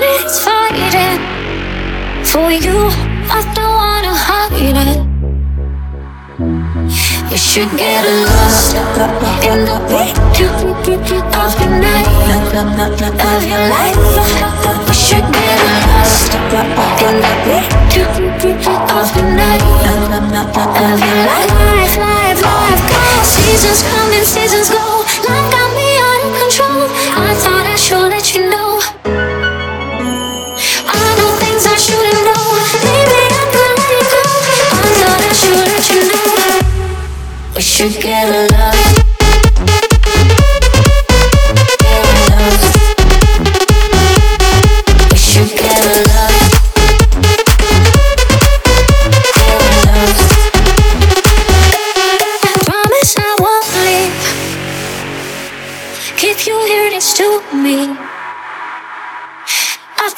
one fighting for you. I don't wanna hide it. You should get lost in the way of the night of your life. You should get lost in the way of the night of your life. life, life, life. Seasons.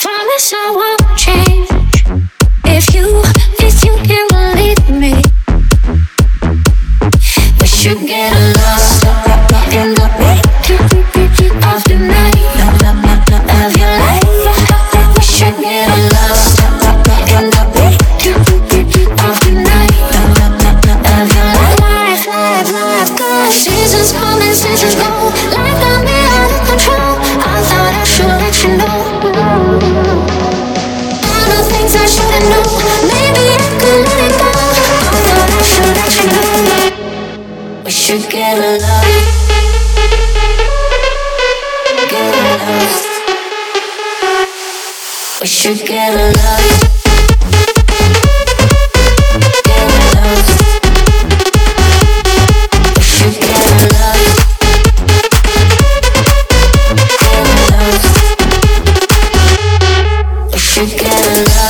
Promise I won't leave. Go. Out of control. I thought I should let you know. I know things I shouldn't know. Maybe I could let it go. I thought I should let you know. We should get. Get lost. We should get lost. to get along.